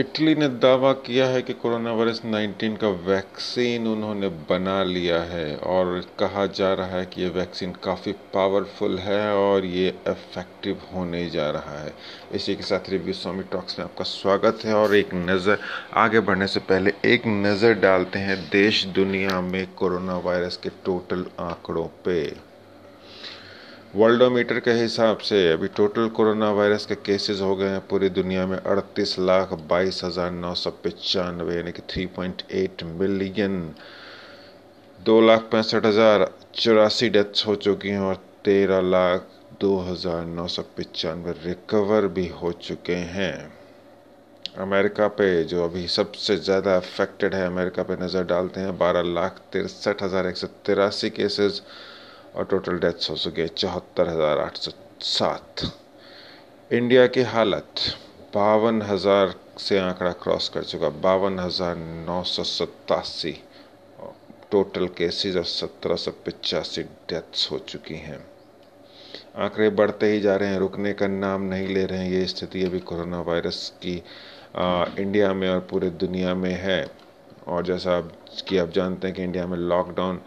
Italy ने दावा किया है कि कोरोना वायरस 19 का वैक्सीन उन्होंने बना लिया है और कहा जा रहा है कि ये वैक्सीन काफ़ी पावरफुल है और ये इफ़ेक्टिव होने जा रहा है। इसी के साथ रिव्यू स्वामी टॉक्स में आपका स्वागत है और एक नज़र, आगे बढ़ने से पहले एक नज़र डालते हैं देश दुनिया में कोरोना वायरस के टोटल आंकड़ों पे। वर्ल्डोमीटर के हिसाब से अभी टोटल कोरोना वायरस के केसेस हो गए हैं पूरी दुनिया में अड़तीस लाख बाईस हज़ार नौ सौ पचानवे, यानी कि थ्री पॉइंट एट मिलियन दो लाख पैंसठ हज़ार चौरासी डेथ्स हो चुकी हैं और तेरह लाख दो हज़ार नौ सौ पचानवे रिकवर भी हो चुके हैं। अमेरिका पे जो अभी सबसे ज़्यादा अफेक्टेड है, अमेरिका पे नज़र डालते हैं, बारह लाख तिरसठ हज़ार एक सौ तिरासी केसेज़ और टोटल डेथ्स हो चुके हैं चौहत्तर हज़ार आठ सौ सात। इंडिया की हालत बावन हज़ार से आंकड़ा क्रॉस कर चुका बावन हज़ार नौ सौ सतासी टोटल केसेस और सत्रह सौ पचासी डेथ्स हो चुकी हैं। आंकड़े बढ़ते ही जा रहे हैं रुकने का नाम नहीं ले रहे हैं ये स्थिति अभी कोरोना वायरस की आ, इंडिया में और पूरे दुनिया में है। और जैसा कि आप जानते हैं कि इंडिया में लॉकडाउन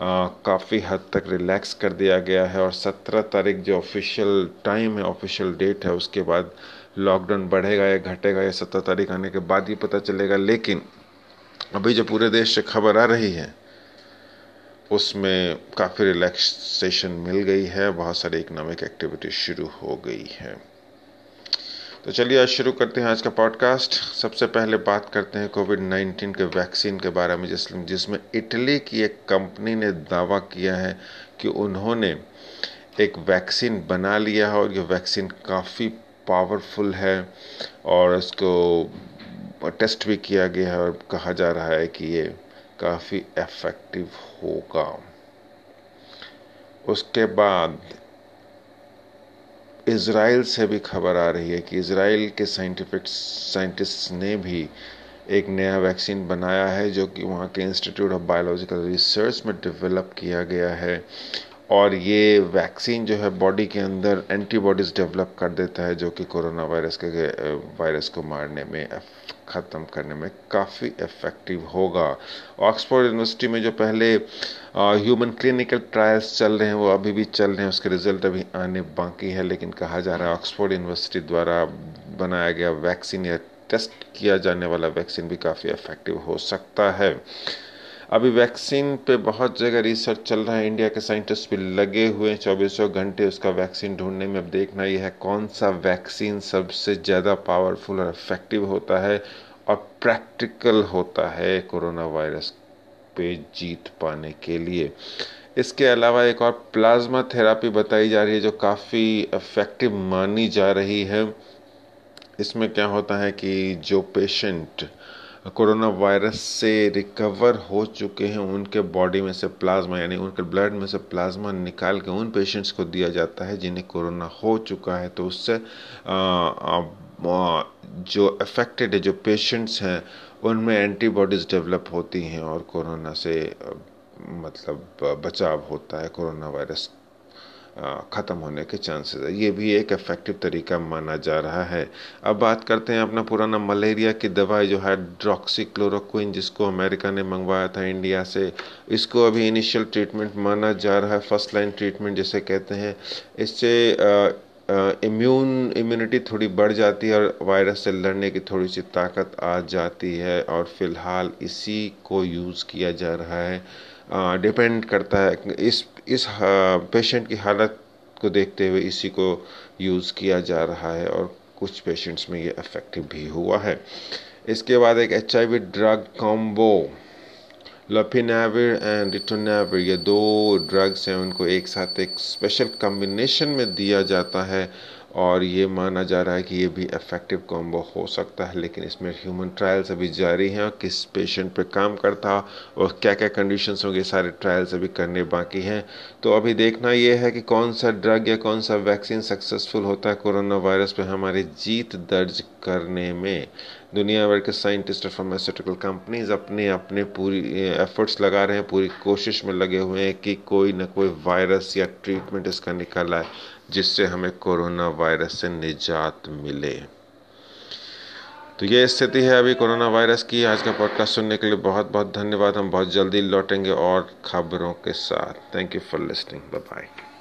काफ़ी हद तक रिलैक्स कर दिया गया है और सत्रह तारीख जो ऑफिशियल टाइम है ऑफिशियल डेट है, उसके बाद लॉकडाउन बढ़ेगा या घटेगा, या सत्रह तारीख आने के बाद ही पता चलेगा। लेकिन अभी जो पूरे देश से खबर आ रही है, उसमें काफ़ी रिलैक्सेशन मिल गई है, बहुत सारी इकोनॉमिक एक्टिविटी शुरू हो गई है। तो चलिए आज शुरू करते हैं आज का पॉडकास्ट सबसे पहले बात करते हैं कोविड 19 के वैक्सीन के बारे में, जिस, जिसमें इटली की एक कंपनी ने दावा किया है कि उन्होंने एक वैक्सीन बना लिया है और ये वैक्सीन काफ़ी पावरफुल है और इसको टेस्ट भी किया गया है और कहा जा रहा है कि ये काफ़ी इफ़ेक्टिव होगा। उसके बाद इसराइल से भी खबर आ रही है कि इसराइल के साइंटिफिक साइंटिस्ट ने भी एक नया वैक्सीन बनाया है, जो कि वहाँ के इंस्टीट्यूट ऑफ़ बायोलॉजिकल रिसर्च में डेवलप किया गया है। और ये वैक्सीन जो है बॉडी के अंदर एंटीबॉडीज़ डेवलप कर देता है, जो कि कोरोना वायरस के वायरस को मारने में ख़त्म करने में काफ़ी इफ़ेक्टिव होगा। ऑक्सफोर्ड यूनिवर्सिटी में जो पहले ह्यूमन क्लिनिकल ट्रायल्स चल रहे हैं, वो अभी भी चल रहे हैं, उसके रिज़ल्ट अभी आने बाकी है, लेकिन कहा जा रहा है ऑक्सफोर्ड यूनिवर्सिटी द्वारा बनाया गया वैक्सीन या टेस्ट किया जाने वाला वैक्सीन भी काफ़ी इफ़ेक्टिव हो सकता है। अभी वैक्सीन पे बहुत जगह रिसर्च चल रहा है। इंडिया के साइंटिस्ट भी लगे हुए हैं। चौबीसों घंटे उसका वैक्सीन ढूँढने में अब देखना यह है कौन सा वैक्सीन सबसे ज़्यादा पावरफुल और इफ़ेक्टिव होता है और प्रैक्टिकल होता है कोरोना वायरस पे जीत पाने के लिए। इसके अलावा एक और प्लाज्मा थेरापी बताई जा रही है जो काफ़ी इफ़ेक्टिव मानी जा रही है। इसमें क्या होता है कि जो पेशेंट कोरोना वायरस से रिकवर हो चुके हैं, उनके बॉडी में से प्लाज्मा यानी उनके ब्लड में से प्लाज्मा निकाल के उन पेशेंट्स को दिया जाता है जिन्हें कोरोना हो चुका है। तो उससे जो अफेक्टेड है, जो पेशेंट्स हैं, उनमें एंटीबॉडीज़ डेवलप होती हैं और कोरोना से मतलब बचाव होता है कोरोना वायरस ख़त्म होने के चांसेस है। ये भी एक इफ़ेक्टिव तरीका माना जा रहा है। अब बात करते हैं अपना पुराना मलेरिया की दवाई जो है ड्रॉक्सीक्लोरोक्विन जिसको अमेरिका ने मंगवाया था, इंडिया से। इसको अभी इनिशियल ट्रीटमेंट माना जा रहा है फ़र्स्ट लाइन ट्रीटमेंट जिसे कहते हैं। इससे इम्यून इम्यूनिटी थोड़ी बढ़ जाती है और वायरस से लड़ने की थोड़ी सी ताकत आ जाती है। और फ़िलहाल इसी को यूज़ किया जा रहा है। डिपेंड करता है इस इस पेशेंट की हालत को देखते हुए इसी को यूज़ किया जा रहा है और कुछ पेशेंट्स में ये इफ़ेक्टिव भी हुआ है। इसके बाद एक HIV drug combo lopinavir and ritonavir ये दो ड्रग्स हैं, उनको एक साथ एक स्पेशल कम्बिनेशन में दिया जाता है। और ये माना जा रहा है कि ये भी इफ़ेक्टिव कॉम्बो हो सकता है, लेकिन इसमें ह्यूमन ट्रायल्स अभी जारी हैं और किस पेशेंट पे काम करता और क्या क्या कंडीशंस होंगे सारे ट्रायल्स अभी करने बाकी हैं। तो अभी देखना ये है कि कौन सा ड्रग या कौन सा वैक्सीन सक्सेसफुल होता है कोरोना वायरस पर हमारी जीत दर्ज करने में। दुनिया भर के साइंटिस्ट और फार्मास्यूटिकल कंपनीज़ अपने अपने पूरी एफर्ट्स लगा रहे हैं, पूरी कोशिश में लगे हुए हैं कि कोई ना कोई वायरस या ट्रीटमेंट इसका निकल आए। जिससे हमें कोरोना वायरस से निजात मिले। तो ये स्थिति है अभी कोरोना वायरस की। आज का पॉडकास्ट सुनने के लिए बहुत बहुत धन्यवाद। हम बहुत जल्दी लौटेंगे और खबरों के साथ। Thank you for listening bye